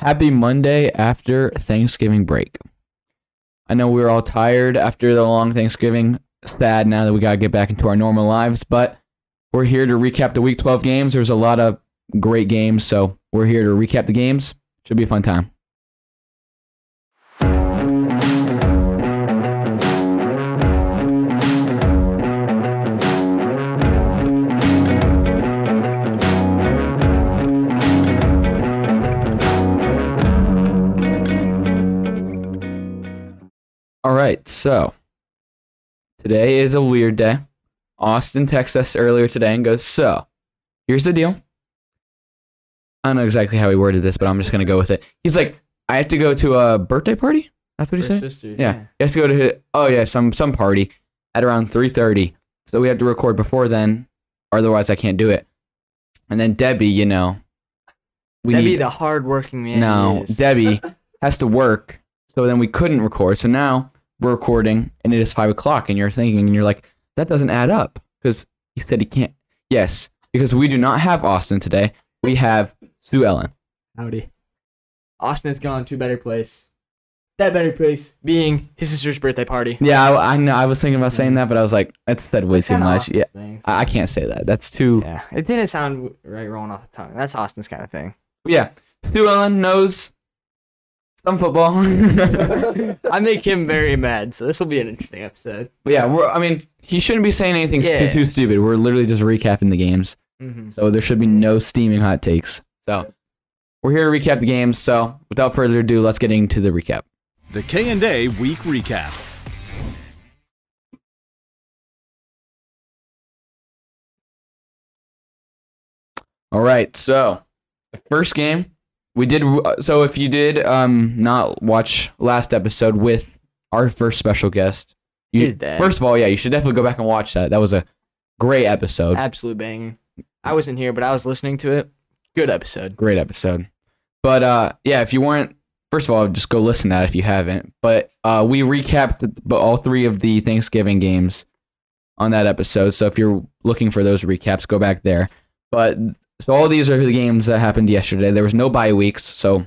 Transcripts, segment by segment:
Happy Monday after Thanksgiving break. I know we are all tired after the long Thanksgiving. Sad now that we got to get back into our normal lives, but we're here to recap the week 12 games. There's a lot of great games, so we're here to recap the games. Should be a fun time. All right, so today is a weird day. Austin texts us earlier today and goes, So, here's the deal. I don't know exactly how he worded this, but I'm just going to go with it. He's like, I have to go to a birthday party? That's what he said? sister, Yeah. He has to go to, his, oh, yeah, some, some party at around 3.30. So we have to record before then, otherwise I can't do it. And then Debbie, you know. We Debbie, need- the hardworking man. no. Debbie has to work, so then we couldn't record. So now we're recording, and it is five o'clock, and you're thinking, and you're like, that doesn't add up because he said he can't. Yes, because we do not have Austin today. We have Sue Ellen. Howdy. Austin has gone to a better place. That better place being his sister's birthday party. Yeah, I, I know. I was thinking about saying mm. that, but I was like, that's said way That's too kinda much. Austin's Yeah, thing, I, I can't say that. That's too. Yeah, it didn't sound right rolling off the tongue. That's Austin's kind of thing. Yeah, Sue Ellen knows some football. I make him very mad, so this will be an interesting episode. yeah, we're. I mean, he shouldn't be saying anything too- Yeah. too stupid. We're literally just recapping the games. Mm-hmm. So there should be no steaming hot takes. So we're here to recap the games. So without further ado, let's get into the recap. The K&A Week Recap. All right. So the first game we did. So if you did um not watch last episode with our first special guest, you, first of all, yeah, you should definitely go back and watch that. That was a great episode. Absolute banger. I wasn't here, but I was listening to it. Good episode. Great episode. But uh, yeah, if you weren't, first of all, just go listen to that if you haven't. But uh, we recapped all three of the Thanksgiving games on that episode. So if you're looking for those recaps, go back there. But so all these are the games that happened yesterday. There was no bye weeks, so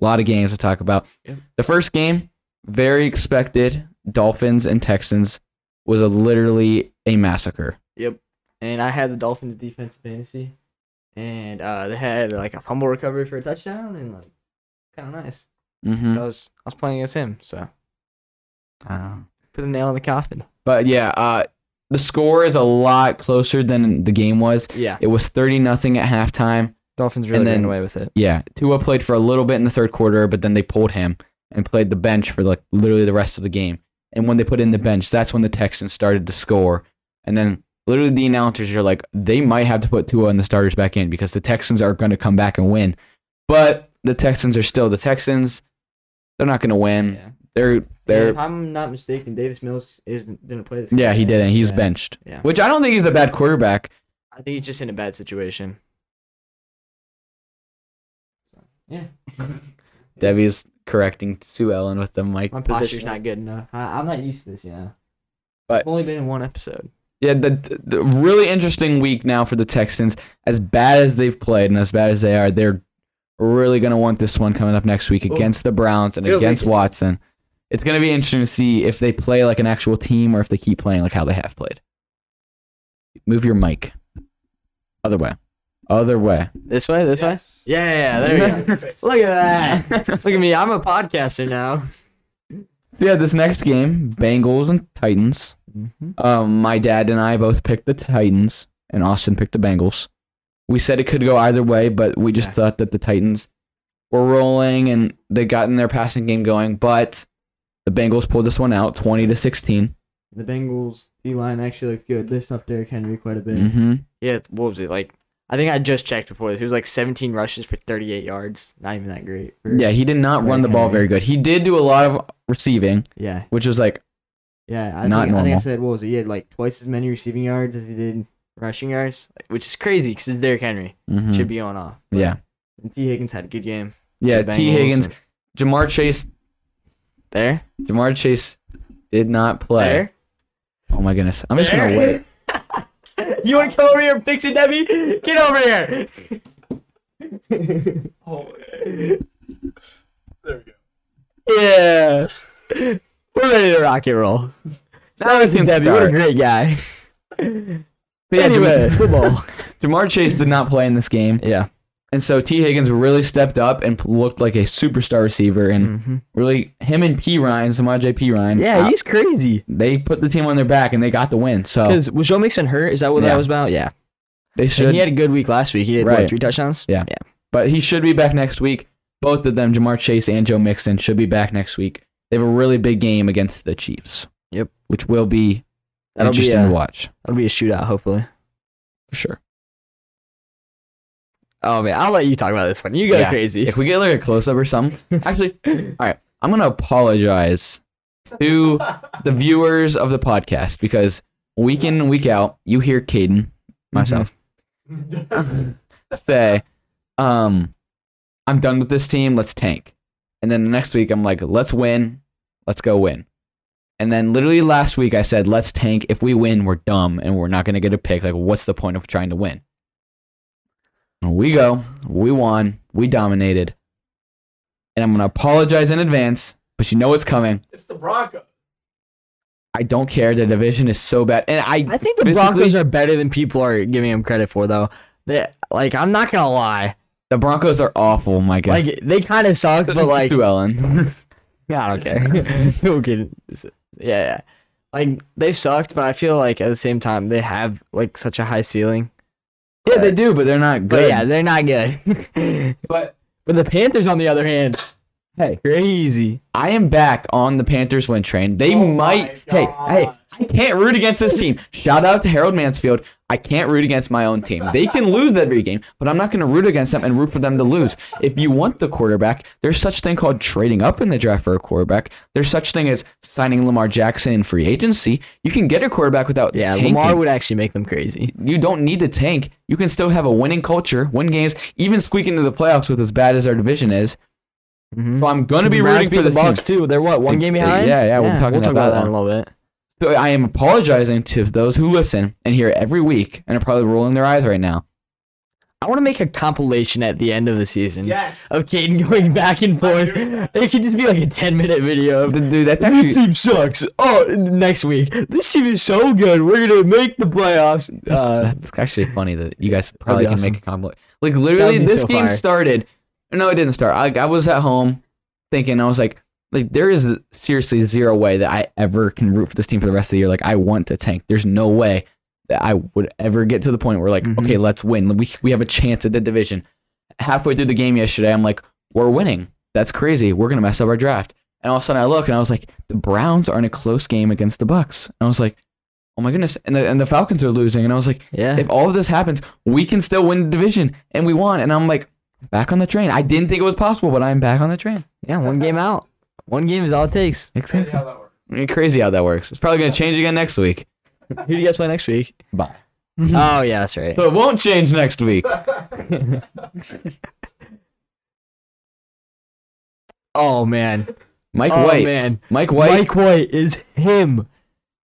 a lot of games to talk about. Yep. The first game, very expected, Dolphins and Texans was a literally a massacre. Yep. And I had the Dolphins defense fantasy, and uh, they had like a fumble recovery for a touchdown, and like kind of nice. Mm-hmm. So I was I was playing against him, so put the nail in the coffin. But yeah, uh, the score is a lot closer than the game was. Yeah. It was 30 nothing at halftime. Dolphins really ran away with it. Yeah, Tua played for a little bit in the third quarter, but then they pulled him and played the bench for like literally the rest of the game. And when they put in the bench, that's when the Texans started to score. And then literally the announcers are like, they might have to put Tua and the starters back in because the Texans are going to come back and win. But the Texans are still the Texans. They're not going to win. Yeah. They're And they're if I'm not mistaken, Davis Mills isn't didn't play this. yeah, game, he didn't. He's Yeah. benched, Yeah. which I don't think he's a bad quarterback. I think he's just in a bad situation. So, yeah. Debbie's correcting Sue Ellen with the mic. My posture's not good enough. I, I'm not used to this, yeah. But- I've only been in one episode. Yeah, the, the really interesting week now for the Texans. As bad as they've played and as bad as they are, they're really gonna want this one coming up next week against the Browns and Good against weekend. Watson. It's gonna be interesting to see if they play like an actual team or if they keep playing like how they have played. Move your mic. Other way. Other way. This way, this way. Yeah, yeah, yeah, there we go. Look at that. Look at me. I'm a podcaster now. So yeah, this next game, Bengals and Titans. Um, my dad and I both picked the Titans, and Austin picked the Bengals. We said it could go either way, but we just Yeah. thought that the Titans were rolling and they gotten their passing game going. But the Bengals pulled this one out, twenty to sixteen. The Bengals D line actually looked good. They stuffed Derrick Henry quite a bit. Mm-hmm. Yeah, what was it like? I think I just checked before this. It was like 17 rushes for 38 yards. Not even that great. Yeah, he did not run the ball Henry. very good. He did do a lot of receiving, yeah, which was like, yeah. I Not think, I think I said what was it? He had like twice as many receiving yards as he did rushing yards, which is crazy because it's Derrick Henry. mhm. Should be on off. But- yeah, And Tee Higgins had a good game. yeah. T Bengals Higgins, and- Ja'Marr Chase, There. Ja'Marr Chase did not play. There. Oh my goodness, I'm just gonna wait. You want to come over here and fix it, Debbie? Get over here. Oh, there we go. Yeah. We're ready to rock and roll. Shout out to can Debbie. What a great guy. But yeah, anyway, Jam- football. Ja'Marr Chase did not play in this game, Yeah. And so Tee Higgins really stepped up and looked like a superstar receiver, and Mhm. really him and Perine, Samaj P Ryan, Yeah, uh, he's crazy. they put the team on their back and they got the win. So was Joe Mixon hurt? Is that what Yeah. that was about? Yeah. they And should, he had a good week last week. He had Right. what, three touchdowns? Yeah. Yeah. but he should be back next week. Both of them, Ja'Marr Chase and Joe Mixon, should be back next week. They have a really big game against the Chiefs. Yep. which will be That'll be, interesting uh, to watch That'll be a shootout, hopefully. for sure. Oh man, I'll let you talk about this one. You go Yeah. crazy. If we get like a close up or something, actually, all right, I'm gonna apologize to the viewers of the podcast because week in and week out, you hear Caden, myself, say, um, I'm done with this team, let's tank. And then the next week, I'm like, let's win, let's go win. And then literally last week, I said, let's tank. If we win, we're dumb and we're not going to get a pick. Like, what's the point of trying to win? We go, we won, we dominated. And I'm going to apologize in advance, but you know what's coming. It's the Broncos. I don't care. The division is so bad. And I, I think the Broncos are better than people are giving them credit for, though. They like I'm not gonna lie, the Broncos are awful, my God. like they kind of suck, but like Sue Ellen. I don't care. People can, yeah, yeah. Like they've sucked, but I feel like at the same time they have like such a high ceiling. Yeah, they do, but they're not But good. yeah, they're not good. but but the Panthers, on the other hand, hey, crazy. I am back on the Panthers win train. They Oh might. Hey, hey. I can't root against this team. Shout out to Harold Mansfield. I can't root against my own team. They can lose every game, but I'm not going to root against them and root for them to lose. If you want the quarterback, there's such thing called trading up in the draft for a quarterback. There's such thing as signing Lamar Jackson in free agency. You can get a quarterback without Yeah, tanking. Lamar would actually make them crazy. you don't need to tank. You can still have a winning culture, win games, even squeak into the playoffs with as bad as our division is. Mhm. So I'm going to be The rooting for the this team. Bucks too. They're what one game behind? yeah, yeah, we're talking we'll talk about about that that. in a little bit. So I am apologizing to those who listen and hear it every week and are probably rolling their eyes right now. I want to make a compilation at the end of the season Yes. of Caden going back and forth. It could just be like a ten minute video. Of, Dude, that's this team sucks. Oh, next week, this team is so good. We're gonna make the playoffs. Uh, that's actually funny that you guys probably can awesome. make a compilation. Like literally, this so game fire. started. No, it didn't start. I, I was at home thinking. I was like, like there is seriously zero way that I ever can root for this team for the rest of the year. Like I want to tank. There's no way that I would ever get to the point where like, Mhm. okay, let's win. We we have a chance at the division. Halfway through the game yesterday, I'm like, we're winning. That's crazy. We're gonna mess up our draft. And all of a sudden, I look and I was like, the Browns are in a close game against the Bucks. And I was like, oh my goodness. And the and the Falcons are losing. And I was like, yeah. if all of this happens, we can still win the division, and we won. And I'm like, back on the train. I didn't think it was possible, but I'm back on the train. yeah, one game out. One game is all it takes. Crazy Exactly. how that works. I mean, crazy how that works. It's probably gonna change again next week. Who do you guys play next week? Bye. Oh yeah, that's right. So it won't change next week. oh man. Mike oh White. man. Mike White. Mike White is him.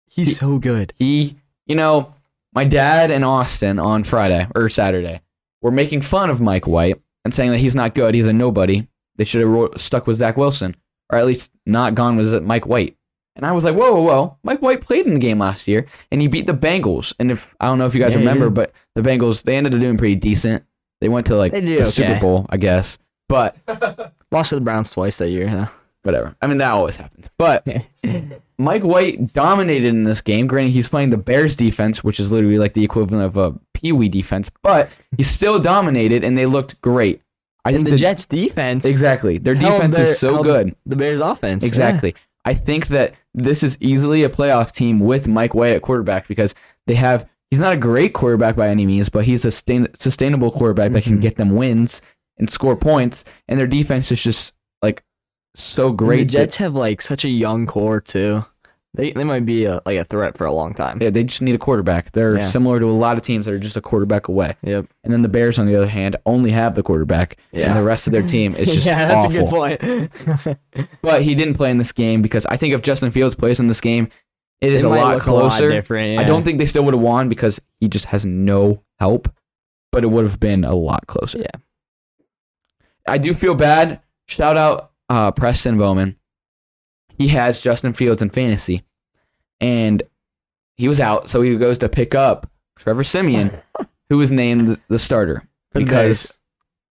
He's so good. He, you know, my dad and Austin on Friday or Saturday were making fun of Mike White and saying that he's not good. He's a nobody. They should have ro- stuck with Zach Wilson, or at least not gone with Mike White. And I was like, whoa, whoa, whoa. Mike White played in the game last year, and he beat the Bengals. And if I don't know if you guys Yeah, remember, did. but the Bengals they ended up doing pretty decent. They went to like They did the Super. Bowl, I guess. But Lost to the Browns twice that year. Huh? whatever. I mean, that always happens. But Mike White dominated in this game. Granted, he's playing the Bears defense, which is literally like the equivalent of a Pee Wee defense, but he still dominated and they looked great. I think the Jets defense exactly their defense their- is so good. The Bears offense. yeah. Exactly. I think that this is easily a playoff team with Mike White at quarterback because they have. He's not a great quarterback by any means, but he's a sustain, sustainable quarterback that can Mhm. get them wins and score points. And their defense is just like so And great. The that- Jets have like such a young core too. They they might be a, like a threat for a long time. Yeah, they just need a quarterback. They're Yeah. similar to a lot of teams that are just a quarterback away. Yep. And then the Bears, on the other hand, only have the quarterback, Yeah. and the rest of their team is just yeah, that's awful. a good point. But he didn't play in this game because I think if Justin Fields plays in this game, it is a might lot look closer. different. I yeah. don't think they still would have won because he just has no help, but it would have been a lot closer. Yeah. I do feel bad. Shout out uh, Preston Bowman. he has Justin Fields in fantasy, and he was out, so he goes to pick up Trevor Siemian, who was named the- starter because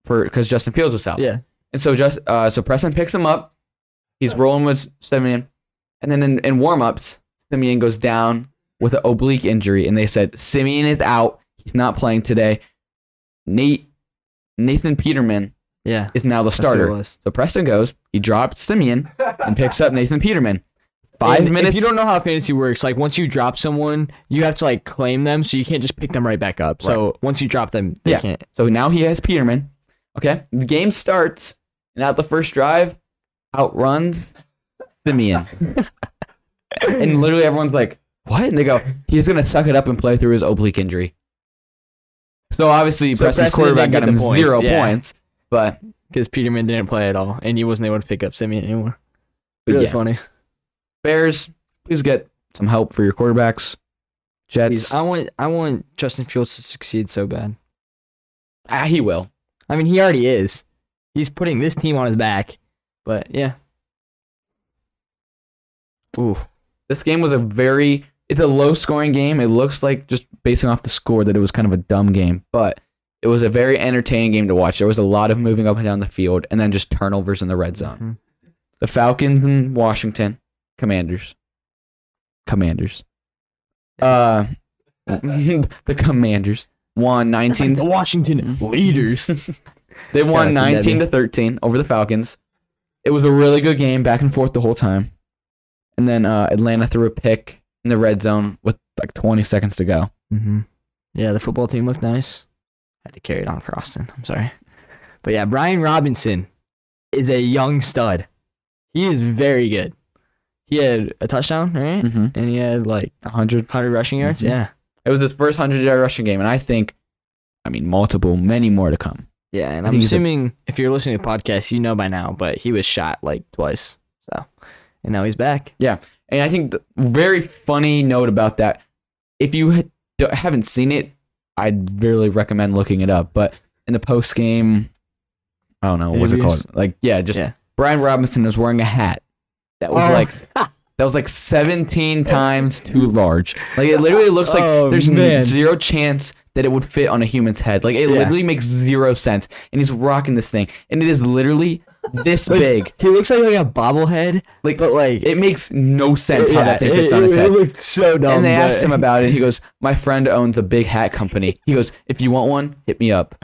for because Justin Fields was out. Yeah. And so just uh, so Preston picks him up. He's rolling with Siemian, and then in, in warm-ups, Siemian goes down with an oblique injury, and they said Siemian is out. He's not playing today. Nate Nathan Peterman Yeah. is now the That's what it starter. So Preston goes, he drops Siemian and picks up Nathan Peterman. Five And minutes. If you don't know how fantasy works, like once you drop someone, you have to like claim them, so you can't just pick them right back up. So once you drop them, they Yeah. can't. So now he has Peterman. Okay. The game starts, and at the first drive, outruns Siemian. and literally everyone's like, what? And they go, he's going to suck it up and play through his oblique injury. So obviously, So Preston's Preston quarterback got him point, zero yeah. points. But, Because Peterman didn't play at all, and he wasn't able to pick up Siemian anymore. Really yeah. funny. Bears, please get some help for your quarterbacks. Jets, Please, I want I want Justin Fields to succeed so bad. ah, he will. I mean, he already is. He's putting this team on his back. But yeah, Ooh. This game was a very it's a low scoring game. It looks like just basing off the score that it was kind of a dumb game, but it was a very entertaining game to watch. There was a lot of moving up and down the field and then just turnovers in the red zone. Mhm. The Falcons and Washington Commanders. Commanders. Uh the Commanders won 19 the Washington leaders. They won to 19 to 13 over the Falcons. It was a really good game, back and forth the whole time. And then uh, Atlanta threw a pick in the red zone with like 20 seconds to go. mm-hmm. Yeah, the football team looked nice. Had to carry it on for Austin. I'm sorry, but yeah, Brian Robinson is a young stud. He is very good. He had a touchdown, right? Mm-hmm. And he had like 100. 100 rushing yards. Mhm. Yeah. It was his first 100 yard rushing game, and I think, I mean, multiple, many more to come. Yeah, and I'm he's a- assuming if you're listening to the podcast, you know by now, but he was shot like twice. So, and now he's back. Yeah. And I think the very funny note about that, if you ha- haven't seen it, I'd really recommend looking it up. But in the post game, I don't know, what's it called? Like, yeah, just Yeah. Brian Robinson was wearing a hat that was Oh. like that was like 17 times too large. Like it literally looks like Oh, there's man. zero chance that it would fit on a human's head. Like it Yeah. literally makes zero sense. And he's rocking this thing, and it is literally this Like, big. He looks like, like a bobblehead, Like but like it makes no sense how yeah, that thing it, fits on his head. It looked so dumb. and they but- asked him about it. He goes, "My friend owns a big hat company." He goes, "If you want one, hit me up."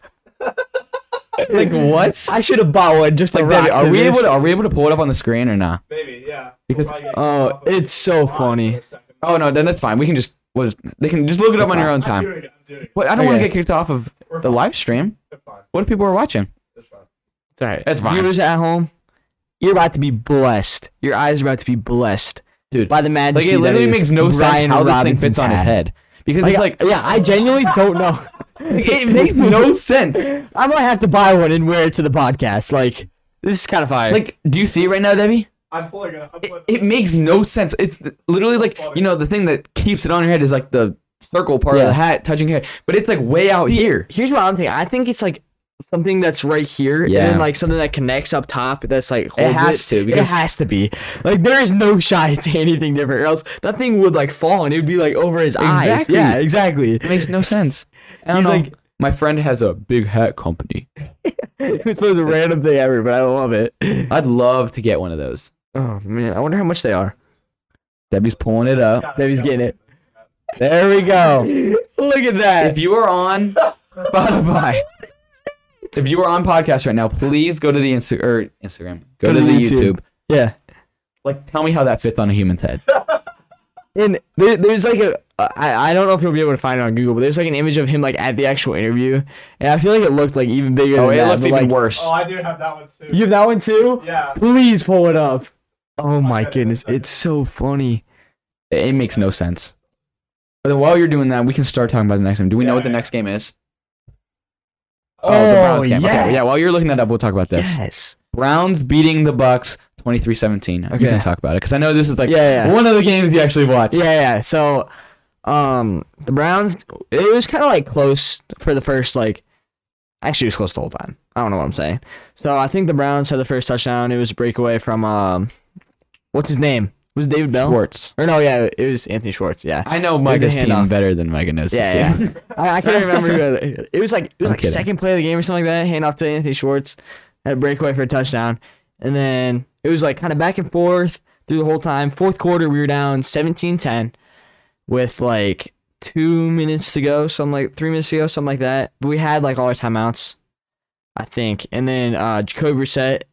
like what? I should have bought one just Like, rock Debbie, are the we able to are we able to pull it up on the screen or not? Maybe, yeah. Because- We'll Oh, kicked off of it's so funny. for a second. Oh no, then that's fine. We can just was they can just look it up on your own I'm time. doing it. I'm doing it. But I don't want to get kicked off of the live stream. What if people are watching? It's fine. It's all right. That's fine. Viewers at home, you're about to be blessed. Your eyes are about to be blessed, Dude, by the magic. Like it literally that is makes no sense Brian how this thing Robinson's fits on his head. Because Like, it's like yeah, I genuinely don't know. it makes no sense. I might have to buy one and wear it to the podcast. Like this is kind of fire. Like, do you see it right now, Debbie? I'm pulling it up. I'm It, pulling it makes no sense. It's literally like you know the thing that keeps it on your head is like the circle part of the hat touching your head, but it's like way out See, here. Here's what I'm thinking. I think it's like something that's right here, Yeah. and then like something that connects up top. That's like It holds has to It has to be. Like there is no shot it's anything different, or else that thing would like fall and it would be like over his eyes. Yeah, exactly. it makes no sense. I don't He's know. like- My friend has a big hat company. It's the most random thing ever, but I love it. I'd love to get one of those. Oh man, I wonder how much they are. Debbie's pulling it up. Debbie's getting it. There we go. Look at that. If you are on Spotify, if you are on podcast right now, please go to the Insta- or Instagram. Go, to, the YouTube. yeah. Like, tell me how that fits on a human's head. And there, there's like a I, I don't know if you'll be able to find it on Google, but there's like an image of him like at the actual interview, and I feel like it looked like even bigger. Oh, than it that, looks but, even like, worse. Oh, I do have that one too. You have that one too? yeah. Please pull it up. Oh, oh my goodness, I got it. it's so funny. It, it makes no sense. But then while you're doing that, we can start talking about the next game. Do we know what the yeah. next game is? Oh, the Browns game. Okay, yeah. While you're looking that up, we'll talk about this. Yes. Browns beating the Bucks 23-17. You Okay. can talk about it because I know this is like Yeah, yeah. one of the games you actually watch. Yeah, yeah. So, um, the Browns, it was kind of like close for the first like. Actually, it was close the whole time. I don't know what I'm saying. So I think the Browns had the first touchdown. It was a breakaway from um, What's his name? Was it David Bell? Schwartz. Or no, yeah, it was Anthony Schwartz. Yeah. I know was Micah's team handoff. better than Micah knows. his Yeah, team. yeah. I, I can't remember. Who it, it was like it was I'm like kidding. second play of the game or something like that. Handoff to Anthony Schwartz, had a breakaway for a touchdown, and then it was like kind of back and forth through the whole time. Fourth quarter, we were down 17-10 with like two minutes to go, something like three minutes to go, something like that. But we had like all our timeouts, I think. And then uh, Jacoby Brissett was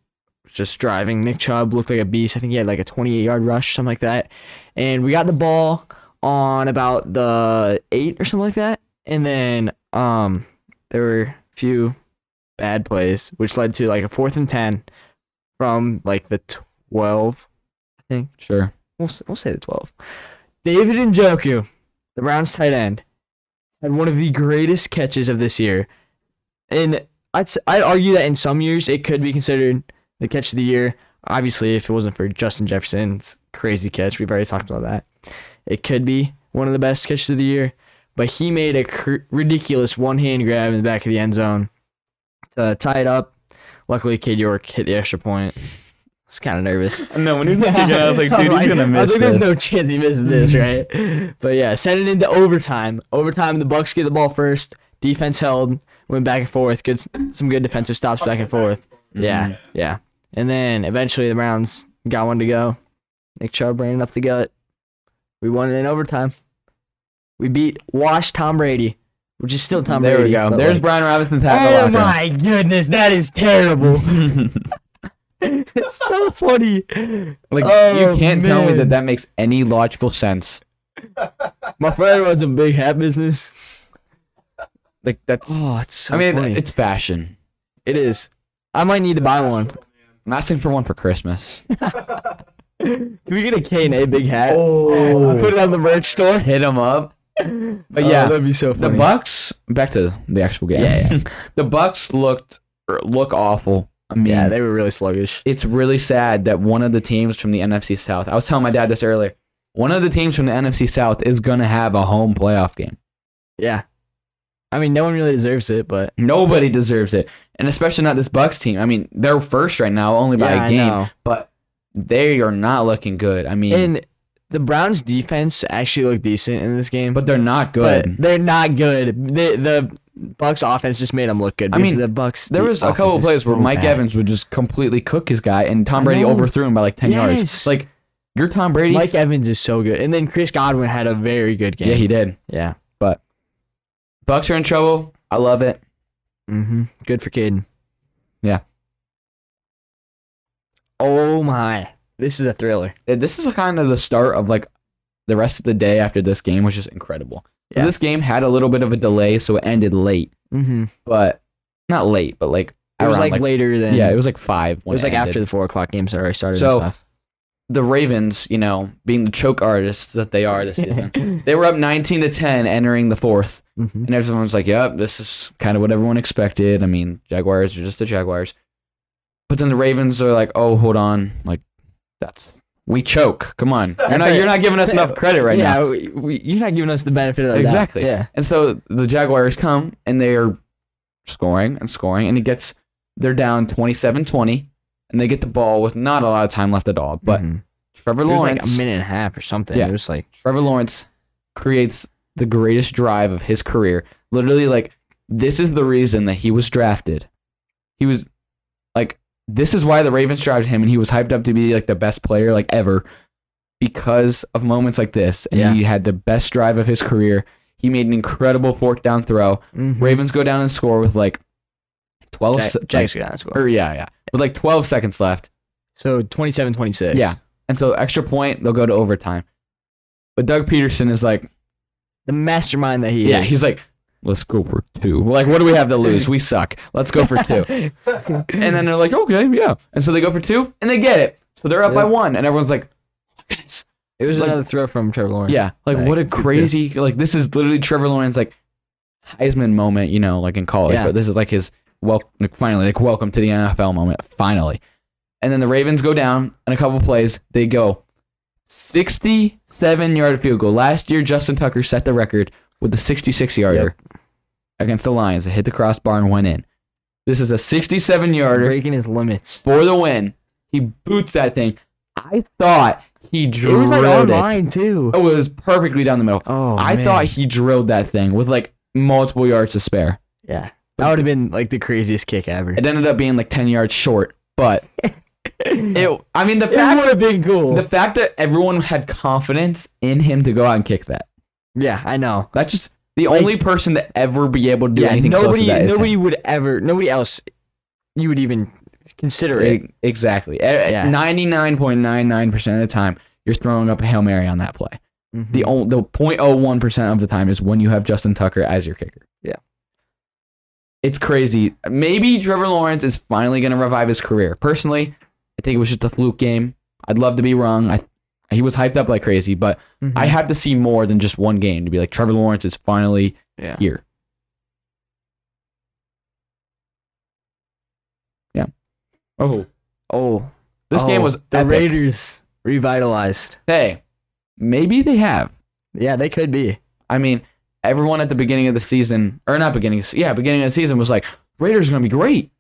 just driving. Nick Chubb looked like a beast. I think he had like a 28 yard rush, something like that. And we got the ball on about the eight or something like that. And then um, there were a few bad plays, which led to like a fourth and 10 from like the 12. I think Sure. we'll, we'll say the 12. David Njoku, the Browns tight end, had one of the greatest catches of this year. And I'd, I'd argue that in some years it could be considered the catch of the year. Obviously, if it wasn't for Justin Jefferson's crazy catch, we've already talked about that. It could be one of the best catches of the year. But he made a cr- ridiculous one hand grab in the back of the end zone to tie it up. Luckily, Cade York hit the extra point. I was kind of nervous. No, when you took it, I was like, dude, he's gonna miss. I miss think there's no chance he misses this, right? but yeah, send it into overtime. Overtime, the Bucks get the ball first. Defense held, went back and forth. Good, some good defensive stops back and forth. Yeah, Mhm. yeah. And then eventually the Browns got one to go. Nick Chubb ran up the gut. We won it in overtime. We beat Wash Tom Brady, which is still Tom there Brady. we go. There's like- Brian Robinson's hat. Oh my goodness, that is terrible. it's so funny. like Oh, you can't tell me that that makes any logical sense. My friend runs a big hat business. Like that's. Oh, it's so I mean, funny. it's fashion. it is. I might need to buy one. I'm asking for one for Christmas. Can we get a K and A big hat? Oh. Put it on the merch store. Hit him up. But Oh, yeah, that'd be so funny. the. Bucks. Back to the actual game. Yeah, the Bucks looked er, look awful. I mean, yeah, they were really sluggish. it's really sad that one of the teams from the NFC South. I was telling my dad this earlier. One of the teams from the NFC South is gonna have a home playoff game. Yeah. I mean, no one really deserves it, but Nobody deserves it, and especially not this Bucks team. I mean, they're first right now, only by yeah, a game, but they are not looking good. I mean, And the Browns defense actually looked decent in this game, but they're not but good. they're not good. The the Bucks offense just made them look good. I mean, the Bucks. There the was a couple of plays where so Mike bad. Evans would just completely cook his guy, and Tom Brady overthrew him by like ten yards. Like you're Tom Brady. Mike Evans is so good, and then Chris Godwin had a very good game. yeah, he did. Yeah. Bucks are in trouble. I love it. Mm-hmm. Good for Caden. Yeah. Oh my! This is a thriller. This is kind of the start of like the rest of the day after this game was just incredible. So Yeah. This game had a little bit of a delay, so it ended late, Mm-hmm. but not late, but like It was around, like, later than. yeah, it was like five. It was like ended. after the four o'clock games already started. So, and stuff. The Ravens, you know, being the choke artists that they are this season, they were up 19 to 10 entering the fourth, Mhm. and everyone's like, "Yep, this is kind of what everyone expected." I mean, Jaguars are just the Jaguars, but then the Ravens are like, "Oh, hold on, like that's we choke. Come on, you're not you're not giving us enough credit right yeah, now." we, we, you're not giving us the benefit of the doubt. Exactly. Yeah. And so the Jaguars come and they are scoring and scoring, and it gets they're down 27-20, and they get the ball with not a lot of time left at all. But Mhm. Trevor It was Lawrence, like a minute and a half or something. Yeah. It was like Trevor Lawrence creates the greatest drive of his career. Literally, like this is the reason that he was drafted. He was like this is why the Ravens drafted him, and he was hyped up to be like the best player like ever because of moments like this. And Yeah. he had the best drive of his career. He made an incredible fourth down throw. mhm. Ravens go down and score with like twelve. Ja- se- Jags like- go down and score. or yeah, yeah, with like twelve seconds left. So 27-26. Yeah. And so extra point, they'll go to overtime. But Doug Pederson is like, The mastermind that he is. yeah, is. he's like, let's go for two. Like, what do we have to lose? We suck. Let's go for two. and then they're like, okay, yeah. And so they go for two, and they get it. So they're up by one, and everyone's like, oh goodness. it was like- another throw from Trevor Lawrence. Yeah, like Like, what a crazy, like this is literally Trevor Lawrence like Heisman moment, you know, like in college. Yeah. But this is like his well, like finally, like welcome to the NFL moment, finally. And then the Ravens go down, and a couple plays, they go 67 yard field goal. Last year, Justin Tucker set the record with a 66 yarder against the Lions. It hit the crossbar and went in. This is a 67 yarder breaking his limits. for the win. He boots that thing. I thought he drilled It was like it. online too. Oh, it was perfectly down the middle. Oh, I man. thought he drilled that thing with like multiple yards to spare. yeah, that would have been like the craziest kick ever. It ended up being like ten yards short, but it. I mean, the fact would have been cool. the fact that everyone had confidence in him to go out and kick that. yeah, I know. That's just the Like- only person to ever be able to do yeah, anything close nobody, to that. is him. nobody would ever, nobody else, you would even consider it. Exactly. Yeah. Ninety nine point nine nine percent of the time, you're throwing up a hail mary on that play. Mhm. The only, the point oh one percent of the time is when you have Justin Tucker as your kicker. Yeah. It's crazy. Maybe Trevor Lawrence is finally going to revive his career. Personally, I think it was just a fluke game. I'd love to be wrong. I he was hyped up like crazy, but Mhm. I have to see more than just one game to be like Trevor Lawrence is finally yeah. here. Yeah. Oh, Oh, this oh, game was the epic. Raiders revitalized. Hey, maybe they have. Yeah, they could be. I mean, everyone at the beginning of the season, or not beginning, of, yeah, beginning of the season was like, Raiders are gonna be great,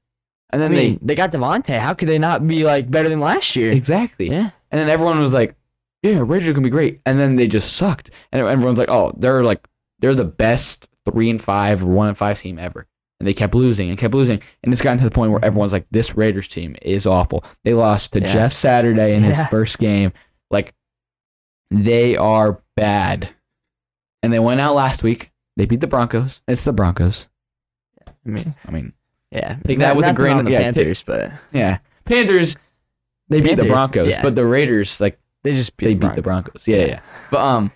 and I then mean, they got Davante. How could they not be like better than last year? exactly, Yeah. and then everyone was like, yeah, Raiders are gonna be great, and then they just sucked, and everyone's like, oh, they're like, they're the best three and five or one and five team ever. And they kept losing and kept losing. And it's gotten to the point where everyone's like, this Raiders team is awful. They lost to Yeah. Jeff Saturday in his first game. Like, they are bad. And they went out last week. They beat the Broncos. It's the Broncos. I mean, I mean, yeah. Take that with a grain of- the yeah, Panthers, but yeah. Panthers, they beat the Broncos. yeah. But the Raiders, like, they just beat they the beat the Broncos. Yeah, yeah, Yeah. yeah. But um,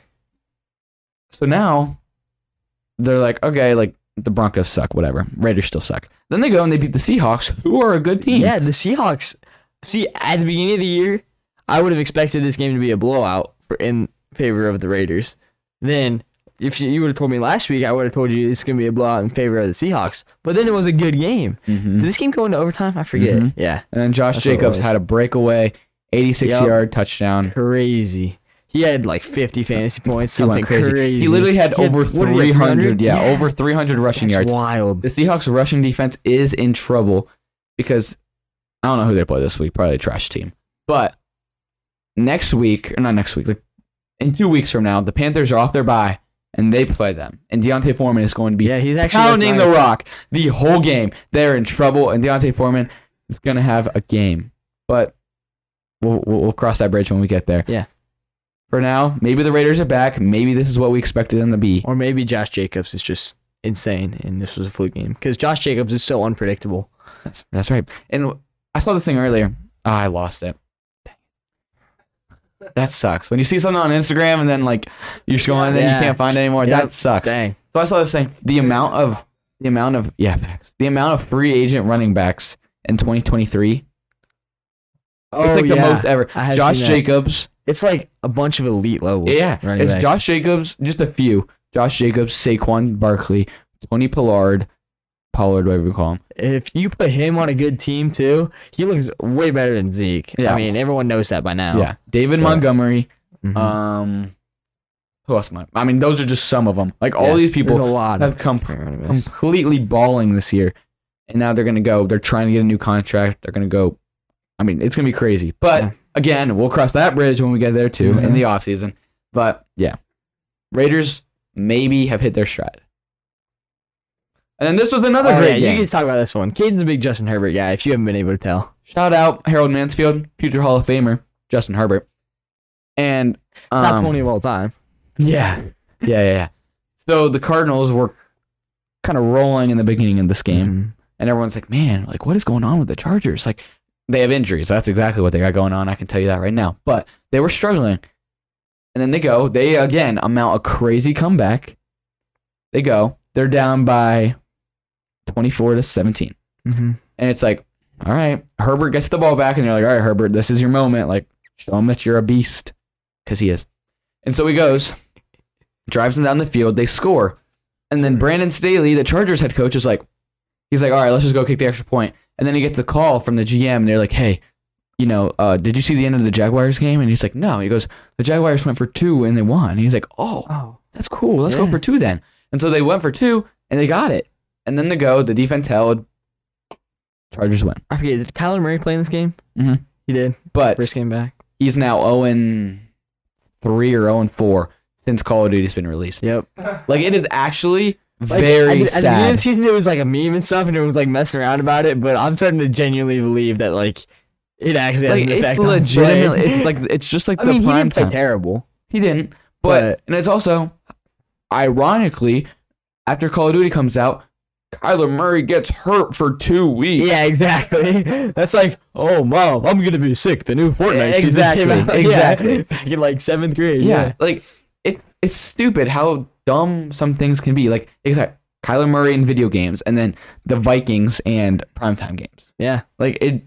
so now they're like, okay, like the Broncos suck, whatever. Raiders still suck. Then they go and they beat the Seahawks, who are a good team. Yeah, the Seahawks. See, at the beginning of the year, I would have expected this game to be a blowout for, in favor of the Raiders. Then, if you, you would have told me last week, I would have told you it's going to be a blowout in favor of the Seahawks. But then it was a good game. Mhm. Did this game go into overtime? I forget. Mhm. Yeah, And then Josh That's Jacobs had a breakaway, 86 Yup. yard touchdown. crazy. He had like 50 fantasy points, He something crazy. He literally had over what did he 300. have, Yeah, over 300 rushing That's yards. wild. The Seahawks rushing defense is in trouble because I don't know who they play this week. Probably a trash team. But next week, or not next week, like in two weeks from now, the Panthers are off their bye and they play them. And D'Onta Foreman is going to be Yeah, he's actually pounding the rock the whole game. They're in trouble, and D'Onta Foreman is going to have a game. But we'll, we'll, we'll cross that bridge when we get there. Yeah. For now, maybe the Raiders are back. Maybe this is what we expected them to be. Or maybe Josh Jacobs is just insane and this was a fluke game because Josh Jacobs is so unpredictable. That's that's right. And I saw this thing earlier. Ah, I lost it. That sucks. When you see something on Instagram and then like you're just going and then Yeah. you can't find it anymore. Yep. That sucks. Dang. So I saw this thing. The amount of the amount of yeah facts. The amount of free agent running backs in 2023. Oh, it's like the most ever. Josh. Jacobs. It's like a bunch of elite level. Yeah, it's backs. Josh Jacobs. Just a few. Josh Jacobs, Saquon Barkley, Tony Pollard, Pollard, whatever we call him. If you put him on a good team too, he looks way better than Zeke. Yeah. I mean, everyone knows that by now. Yeah, David. Montgomery. Mhm. Um, who else am I? I mean, those are just some of them. Like all Yeah, these people a lot have of come running backs. completely balling this year, and now they're gonna go. They're trying to get a new contract. They're gonna go. I mean, it's gonna be crazy. But Yeah. again, we'll cross that bridge when we get there too in Mhm. the offseason. But yeah, Raiders maybe have hit their stride. And then this was another Oh, great yeah, game. you can talk about this one. Caden's a big Justin Herbert guy. If you haven't been able to tell, Shout out Harold Mansfield, future Hall of Famer Justin Herbert, and top um, twenty of all time. Yeah. Yeah, yeah, yeah. So the Cardinals were kind of rolling in the beginning of this game, Mhm. and everyone's like, man, like, what is going on with the Chargers? Like, they have injuries. That's exactly what they got going on. I can tell you that right now. But they were struggling. And then they go, they again amount a crazy comeback. They go, they're down by 24 to 17. Mhm. And it's like, all right, Herbert gets the ball back, and you're like, all right, Herbert, this is your moment. Like, show him that you're a beast, because he is. And so he goes, drives them down the field, they score. And then Brandon Staley, the Chargers head coach, is like, he's like, all right, let's just go kick the extra point. And then he gets a call from the GM, and they're like, hey, you know, uh, did you see the end of the Jaguars game? And he's like, no. He goes, the Jaguars went for two and they won. And he's like, oh, Oh, that's cool. Let's go for two then. And so they went for two and they got it. And then the go, the defense held. Chargers win. I forget. Did Kyler Murray play in this game? Mm-hmm. He did. But First game back. he's now 0 and 3 or 0 and 4 since Call of Duty's been released. Yep. Like it is actually Like, very at, the- At the beginning of the season, it was like a meme and stuff, and everyone was like messing around about it. But I'm starting to genuinely believe that like it actually has like an it's effect on his play. legitimately it's like it's just like I the mean, he didn't play time. terrible. He didn't. But, But- and it's also ironically after Call of Duty comes out, Kyler Murray gets hurt for 2 weeks. Yeah, exactly. That's like, oh, mom, I'm gonna be sick. The new Fortnite season Exactly, came out. Yeah, exactly. back in like seventh grade. Yeah, like it's it's stupid how dumb some things can be. Like exactly. Kyler Murray in video games, and then the Vikings and primetime games. yeah. Like it,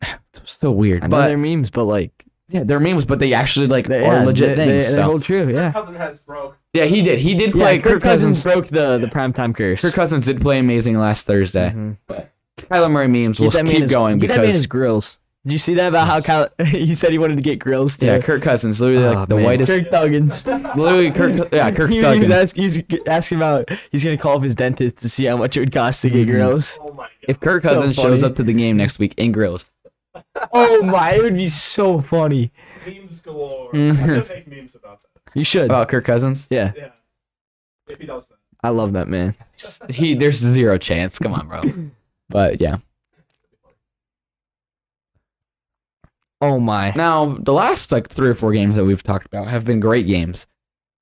it's so weird. I know but they're memes, but like, yeah, they're memes, but they actually like they, are yeah, legit they, things. They, so. they hold true. Yeah. Cousin has broke. Yeah, he did. He did Yeah, play. Kirk, Kirk Cousins, Cousins. broke the the primetime curse. Kirk Cousins did play amazing last Thursday. Mhm. Kyler Murray memes will Get that man keep his- going get that man his because grills. Did you see that about Yes. how Kyle? he said he wanted to get grills too. yeah, Kirk Cousins literally Oh, like the man. whitest. Kirk Thuggins. Literally, Kirk. Yeah, Kirk he, he was Thuggins. ask, he's asking about he's gonna call up his dentist to see how much it would cost to get Mhm. grills. Oh my god. If Kirk So Cousins shows up to the game next week in grills, Oh my, it would be so funny. memes galore. Mhm. I'm gonna make memes about that. You should. about Kirk Cousins, yeah, Yeah. If he does that. I love that man. he there's zero chance. Come on, bro. But yeah. Oh my. Now the last like three or four games that we've talked about have been great games,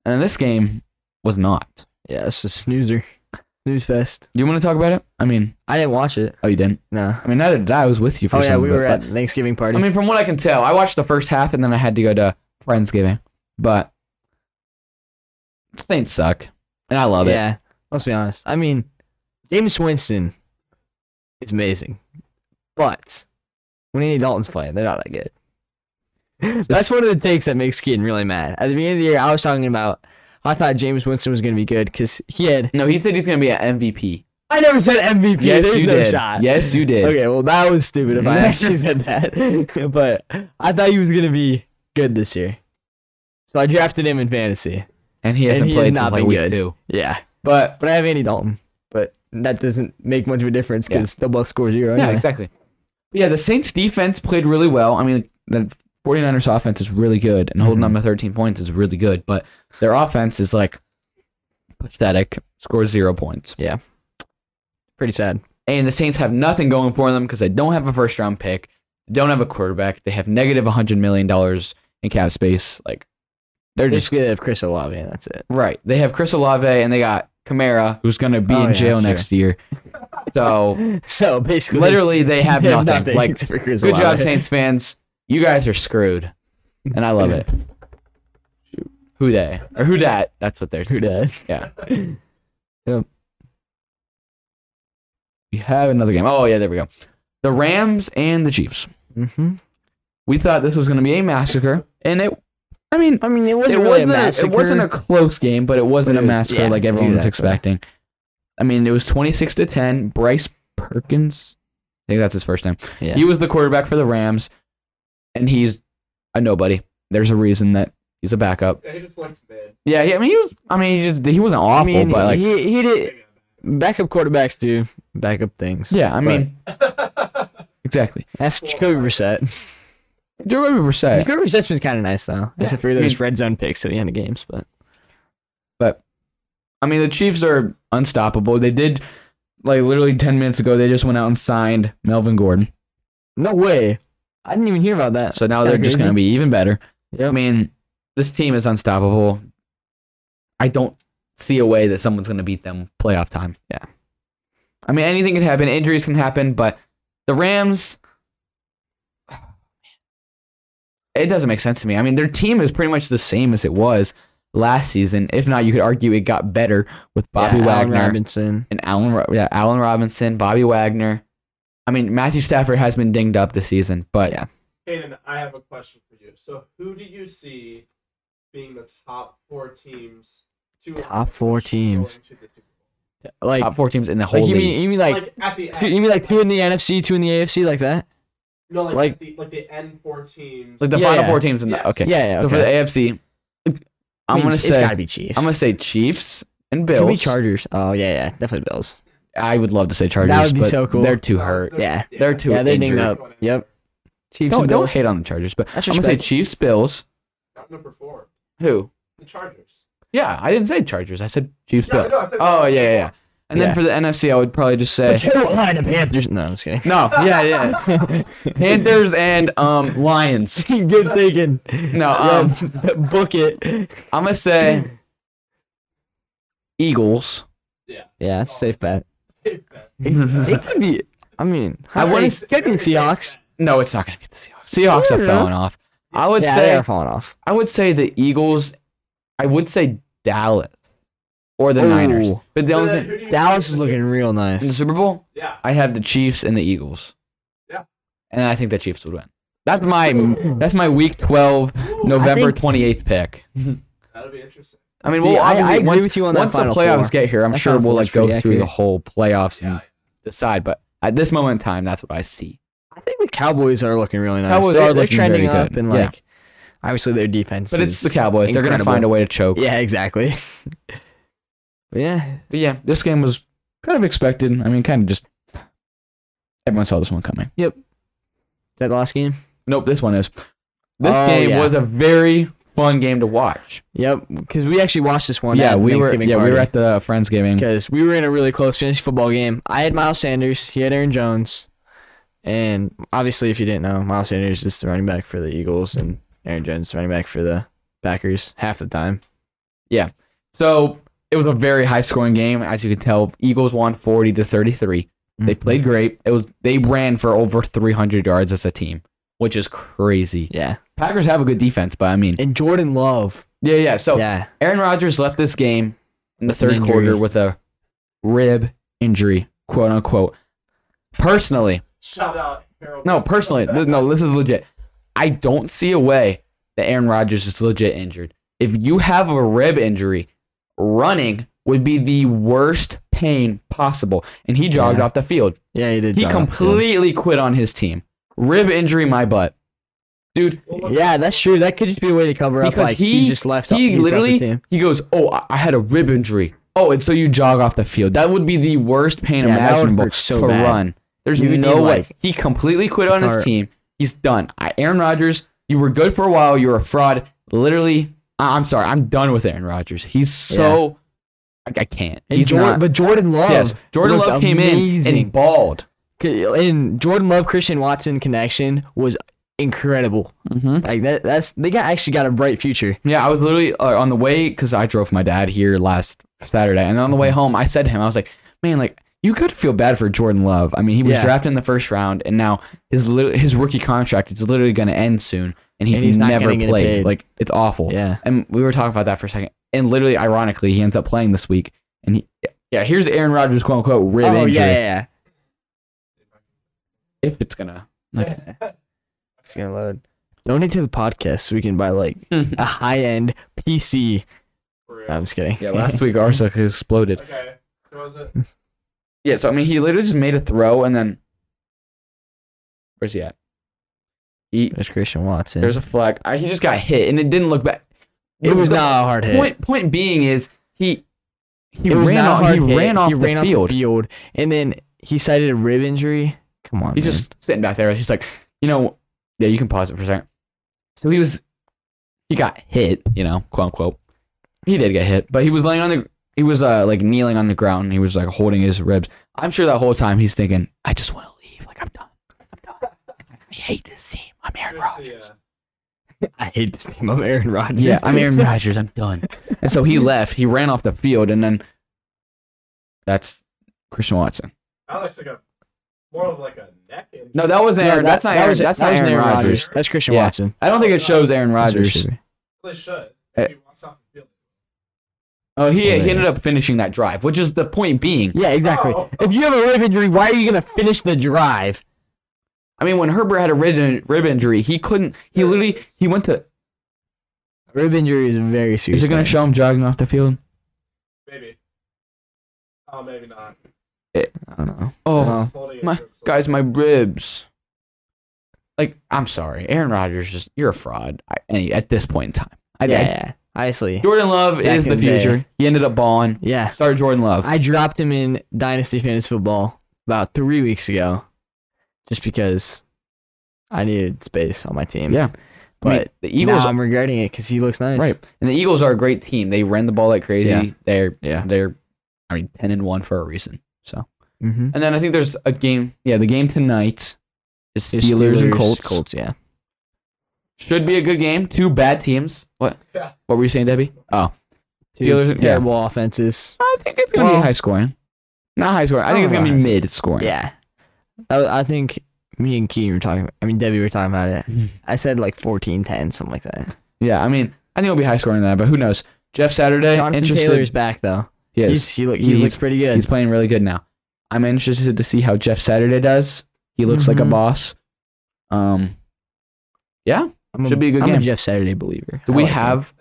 and this game was not. Yeah, it's a snoozer. Snooze fest. Do you want to talk about it? I mean, I didn't watch it. oh, you didn't. No. I mean, neither did I. I was with you for Oh yeah, we of were but- at Thanksgiving party. I mean, from what I can tell, I watched the first half and then I had to go to Friendsgiving. But Saints suck, and I love it. yeah. Let's be honest. I mean, Jameis Winston is amazing, but when Andy Dalton's playing, they're not that good. That's one of the takes that makes Keaton really mad. At the beginning of the year, I was talking about I thought Jameis Winston was going to be good because he had. No, he said he's gonna be an MVP. I never said MVP. Yes, There's you no did. shot. Yes, you did. Okay, well that was stupid if I actually said that. but I thought he was going to be good this year, so I drafted him in fantasy. And he hasn't he played since like week good. two. Yeah, But but I have Andy Dalton. But that doesn't make much of a difference because they'll both score zero. yeah, anyway. exactly. But yeah, the Saints defense played really well. I mean, the 49ers offense is really good, and holding Mhm. them to 13 points is really good. But their offense is like pathetic. Scores zero points. Yeah, pretty sad. And the Saints have nothing going for them because they don't have a first round pick, don't have a quarterback. They have negative 100 million dollars in cap space. Like they're just just good have Chris Olave, and that's it. right. They have Chris Olave and they got Kamara, who's gonna be Oh, in yeah, jail sure. next year. So So basically, literally, they have they nothing. Like except for Chris Good job, Olave. Saints fans. You guys are screwed, and I love it. Who they or who dat? That's what they're. Who dat? Yeah. Yep. We have another game. Oh yeah, there we go. The Rams and the Chiefs. Mm-hmm. We thought this was going to be a massacre, and it. I mean, I mean, it wasn't it really wasn't. a A, massacre. it wasn't a close game, but it wasn't But a it was- massacre yeah, like everyone was expecting. I mean, it was twenty six to ten. Bryce Perkins, I think that's his first name. Yeah. He was the quarterback for the Rams, and he's a nobody. There's a reason that he's a backup. Yeah, he just looked mid. Yeah, he, I mean, he was. I mean, he, just, he wasn't awful, I mean, but like, he, he did. Backup quarterbacks do backup things. yeah, I mean, exactly. That's Jacoby Brissett. Jacoby Brissett. Jacoby Brissett's been kind of nice though, except for those red zone picks at the end of games. But but I mean, the Chiefs are unstoppable. They did, like, literally 10 minutes ago, they just went out and signed Melvin Gordon. no way, I didn't even hear about that. So now That's they're just going to be even better. Yep. I mean, this team is unstoppable. I don't see a way that someone's going to beat them playoff time. Yeah. I mean, anything can happen. Injuries can happen, but the Rams. It doesn't make sense to me. I mean, their team is pretty much the same as it was last season. If not, you could argue it got better with Bobby yeah, Allen Wagner Robinson. and Allen. Yeah, Allen Robinson, Bobby Wagner. I mean, Matthew Stafford has been dinged up this season, but Yeah. Kaden, I have a question for you. So, who do you see being the top four teams? To Top four teams. to the Super Bowl? Like, top four teams in the whole like you league. mean you mean like, Like, at the two, end. you mean like two in the NFC, two in the AFC, like that? No, like, like- the, like the end four teams. like the Yeah, final yeah. four teams in the Yes. okay. Yeah, yeah. So for the AFC, I'm I mean, gonna it's say gotta be Chiefs. I'm gonna say Chiefs and Could Bills. be Chargers. Oh yeah, yeah, definitely Bills. I would love to say Chargers, That would be but so cool. they're too hurt. they're- Yeah. They're too yeah, they're dinged injured. up. Yep. Chiefs Don't and don't Bills. hate on the Chargers, but That's I'm gonna say respect. Chiefs, Bills. Not number four. Who? The Chargers. Yeah, I didn't say Chargers. I said Chiefs, Yeah, I Bills. know, I said Oh yeah, yeah, yeah. And then Yeah. for the NFC, I would probably just say Carolina Panthers. No, I'm just kidding. no. Yeah, yeah. Panthers and um Lions. Good thinking. No, um, book it. I'm gonna say Eagles. Yeah. Yeah, that's a safe bet. Safe bet. It could be. I mean, I I wouldn't- wouldn't. Could be Seahawks. No, it's not gonna be the Seahawks. Seahawks Yeah, have yeah. off. I would yeah, say they are falling off. I would say the Eagles. I would say Dallas or the Niners. Ooh. But the only Who thing do you- Dallas is looking real nice. in the nice. Super Bowl, Yeah. I have the Chiefs and the Eagles. Yeah. And I think the Chiefs would win. That's my that's my Week 12, November think- 28th pick. That'll be interesting. I mean, See, well, I- I obviously, agree once, with you on that once the Final playoffs Four. get here, I'm That sure Final we'll Four like go pretty through the accurate. whole playoffs Yeah. and decide. But at this moment in time, that's what I see. I think the Cowboys are looking really nice. Cowboys they're, are they're looking trending very up, good. and Yeah. like, obviously their defense. But it's is the Cowboys. They're gonna incredible. find a way to choke. Yeah, exactly. but yeah, But yeah, this game was kind of expected. I mean, kind of just everyone saw this one coming. Yep. Is that the last game? Nope, this one is. This Oh, game yeah. was a very fun game to watch. Yep, because we actually watched this one. yeah, we were. Yeah, we were at the Friendsgiving. because we were in a really close fantasy football game. I had Miles Sanders, he had Aaron Jones, and obviously, if you didn't know, Miles Sanders is the running back for the Eagles, and Aaron Jones is the running back for the Packers half the time. Yeah, so it was a very high scoring game, as you can tell. Eagles won forty to thirty three. They Mm-hmm. played great. It was they ran for over three hundred yards as a team, which is crazy. Yeah, Packers have a good defense, but I mean, and Jordan Love. yeah, yeah. So yeah, Aaron Rodgers left this game in the With third quarter with a rib injury, quote unquote. Personally, Shout out Harold. no, personally, th- no, this is legit. I don't see a way that Aaron Rodgers is legit injured. If you have a rib injury, running would be the worst pain possible. And he jogged Yeah. off the field. yeah, he did. He completely quit on his team. Rib injury, my butt. Dude, Yeah, that's true. That could just be a way to cover up. because like he, he, just left. He literally team. he goes, "Oh, I- I had a rib injury." Oh, and so you jog off the field. That would be the worst pain Yeah, imaginable so to bad. run. There's You no way. like, he completely quit on his team. He's done. I, Aaron Rodgers, you were good for a while. You're a fraud. Literally, I- I'm sorry. I'm done with Aaron Rodgers. He's so. I, I can't. And He's Jordan, not. but Jordan Love. yes, Jordan Love came in amazing. and balled. and Jordan Love Christian Watson connection was incredible. Mm-hmm. Like that. That's they got actually got a bright future. Yeah, I was literally uh, on the way because I drove my dad here last Saturday, and on the Mm-hmm. way home, I said to him, I was like, "Man, like you got to feel bad for Jordan Love. I mean, he was Yeah. drafted in the first round, and now his his rookie contract is literally going to end soon, and he's, And he's never gonna played. Like it's awful. Yeah. And we were talking about that for a second, and literally, ironically, he ends up playing this week, and he. Yeah, here's the Aaron Rodgers quote unquote rib oh injury. yeah, yeah, If it's gonna. Like, It's gonna load. Donate to the podcast so we can buy like a high end PC. No, I'm just kidding. yeah, last week Arsa exploded. Okay. Who was it? Yeah, so I mean, he literally just made a throw, and then where's he at? He There's Christian Watson. there's a flag. I, he just got hit, and it didn't look bad. it was the not a hard hit. Point point being is he he it ran off, he hit. ran off he the ran field. off the field, and then he cited a rib injury. Come on, He's man. just sitting back there. He's like, you know, yeah, you can pause it for a second. So he was he got hit, you know, quote unquote. He did get hit, but he was laying on the he was uh like kneeling on the ground and he was like holding his ribs. I'm sure that whole time he's thinking, I just want to leave. Like I'm done. I hate this team. I'm Aaron Here's Rodgers. I hate this team. I'm Aaron Rodgers. Yeah, I'm Aaron Rodgers. I'm done. And so he left. He ran off the field, and then that's Christian Watson. That looks like a more of like a neck injury. No, that was No, Aaron. that- that's not that Aaron. was- that's that not was Aaron Rodgers. Rodgers. That's Christian Yeah. Watson. I don't think it shows Aaron That's it Rodgers. should. They should. Eh. If he walks off the field. Oh, he he ended up finishing that drive, which is the point being. Yeah, exactly. Oh. If you have a rib injury, why are you gonna finish the drive? I mean, when Herbert had a rib, rib injury, he couldn't. He There literally he went to. Rib injury is a very serious. Is it going to thing. show him jogging off the field? Maybe. Oh, maybe not. It, I don't know. Oh, He's holding oh. his my guys, my ribs. Like, I'm sorry, Aaron Rodgers. Just you're a fraud. I, any at this point in time, I, yeah, I- yeah. Honestly, Jordan Love Back is the the day. future. He ended up balling. yeah. Start Jordan Love. I dropped him in Dynasty Fantasy Football about three weeks ago, just because I needed space on my team. Yeah. I mean, but the Eagles, now I'm regretting it because he looks nice. right? And the Eagles are a great team. They ran the ball like crazy. Yeah. They're Yeah. they're, I mean, ten and one for a reason. So, Mm-hmm. and then I think there's a game. Yeah, the game tonight is Steelers, and Colts. Colts, yeah. Should be a good game. Two bad teams. What? Yeah. What were you saying, Debbie? Oh, Two Steelers- yeah. terrible offenses. I think it's gonna Well- be high scoring. Not high scoring. I think it's gonna be mid scoring. Yeah. I, I think me and Key were talking. I mean, Debbie were talking about it. Mhm. I said like 14-10, something like that. Yeah. I mean, I think it'll be high scoring than that, but who knows? Jeff Saturday. Jonathan interested. Taylor's back though. He is. He's, he look, he He's- looks pretty good. He's playing really good now. I'm interested to see how Jeff Saturday does. He looks like a Mhm. boss. Um, yeah. I'm should be a good I'm game. a Jeff Saturday believer. Do I we like him. have?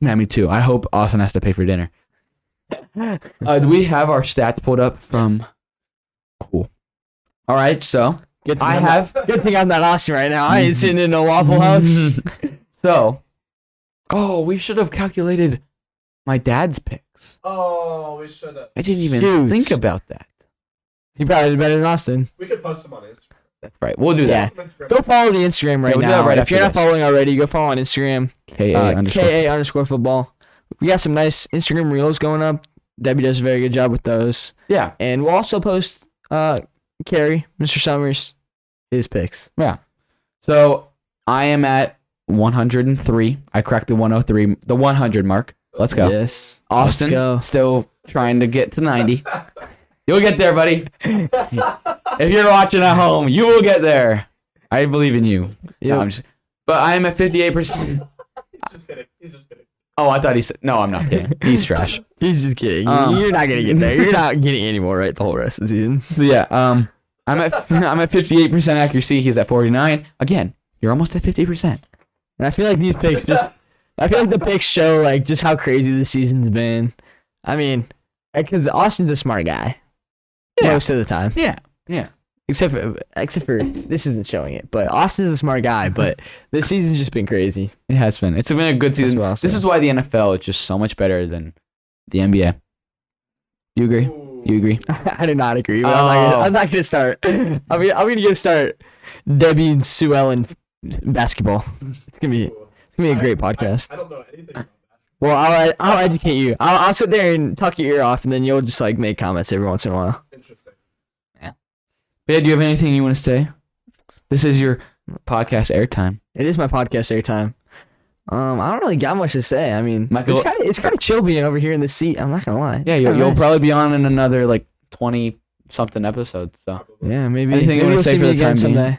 Yeah, me too. I hope Austin has to pay for dinner. Uh, do we have our stats pulled up from? Cool. All right, so Good thing I I'm have. not- Good thing I'm not Austin right now. I ain't sitting in a Waffle House. so, oh, we should have calculated my dad's picks. Oh, we should have. I didn't even Shoot. think about that. he probably is better than Austin. We could post them on Instagram. That's right. We'll do Yeah. that. Post them on Instagram. Go follow the Instagram right we'll do now. right if you're not this. following already, go follow on Instagram. K A Uh, underscore. KA underscore football. We got some nice Instagram reels going up. Debbie does a very good job with those. Yeah. And we'll also post uh Carrie, Mr. Summers, his picks. Yeah. So I am at 103. I cracked the 103, the 100 mark. Let's go. Yes. Austin Let's go. still trying to get to 90. You'll get there, buddy. if you're watching at home, you will get there. I believe in you. Yeah. No, just, but I'm at 58%. He's just kidding. He's just kidding. Oh, I thought he said. No, I'm not kidding. He's trash. He's just kidding. Um, You're not gonna get there. You're not getting any more right the whole rest of the season. So yeah, um, I'm at I'm at 58% accuracy. He's at 49. Again, you're almost at 50%. And I feel like these picks just I feel like the picks show like just how crazy the season's been. I mean, because Austin's a smart guy Yeah. most of the time. Yeah. Yeah. Except for except for this isn't showing it, but Austin's a smart guy. But this season's just been crazy. It has been. It's been a good season. what I'll This is why the NFL is just so much better than the NBA. You agree? You agree? I do not agree. But I'm, not Oh. gonna, I'm oh. not gonna start. I'm gonna, I'm gonna go start Debbie and Sue Ellen basketball. It's gonna be it's gonna be a I- great I- podcast. I, don't know anything about basketball. Well, I'll I'll educate you. I'll, I'll sit there and tuck your ear off, and then you'll just like make comments every once in a while. Interesting. Yeah, do you have anything you want to say? This is your podcast airtime. It is my podcast airtime. Um, I don't really got much to say. I mean, Michael- it's kind of it's kind of chill being over here in the seat. I'm not gonna lie. Yeah, you'll, you'll nice. probably be on in another like 20 something episodes. So Yeah, maybe. Anything you maybe wanna you'll say for the time again being? someday.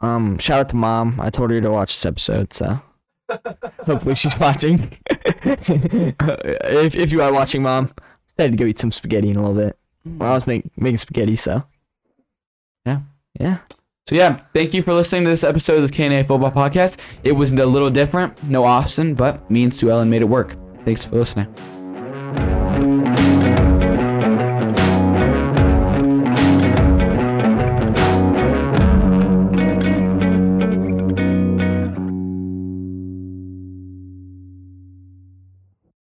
Um, shout out to mom. I told her to watch this episode, so hopefully she's watching. if if you are watching, mom, decided to go eat some spaghetti in a little bit. Well, I was make, making spaghetti, so yeah. Yeah. So yeah, thank you for listening to this episode of the K&A Football Podcast. It was a little different, no Austin, but me and Sue Ellen made it work. Thanks for listening.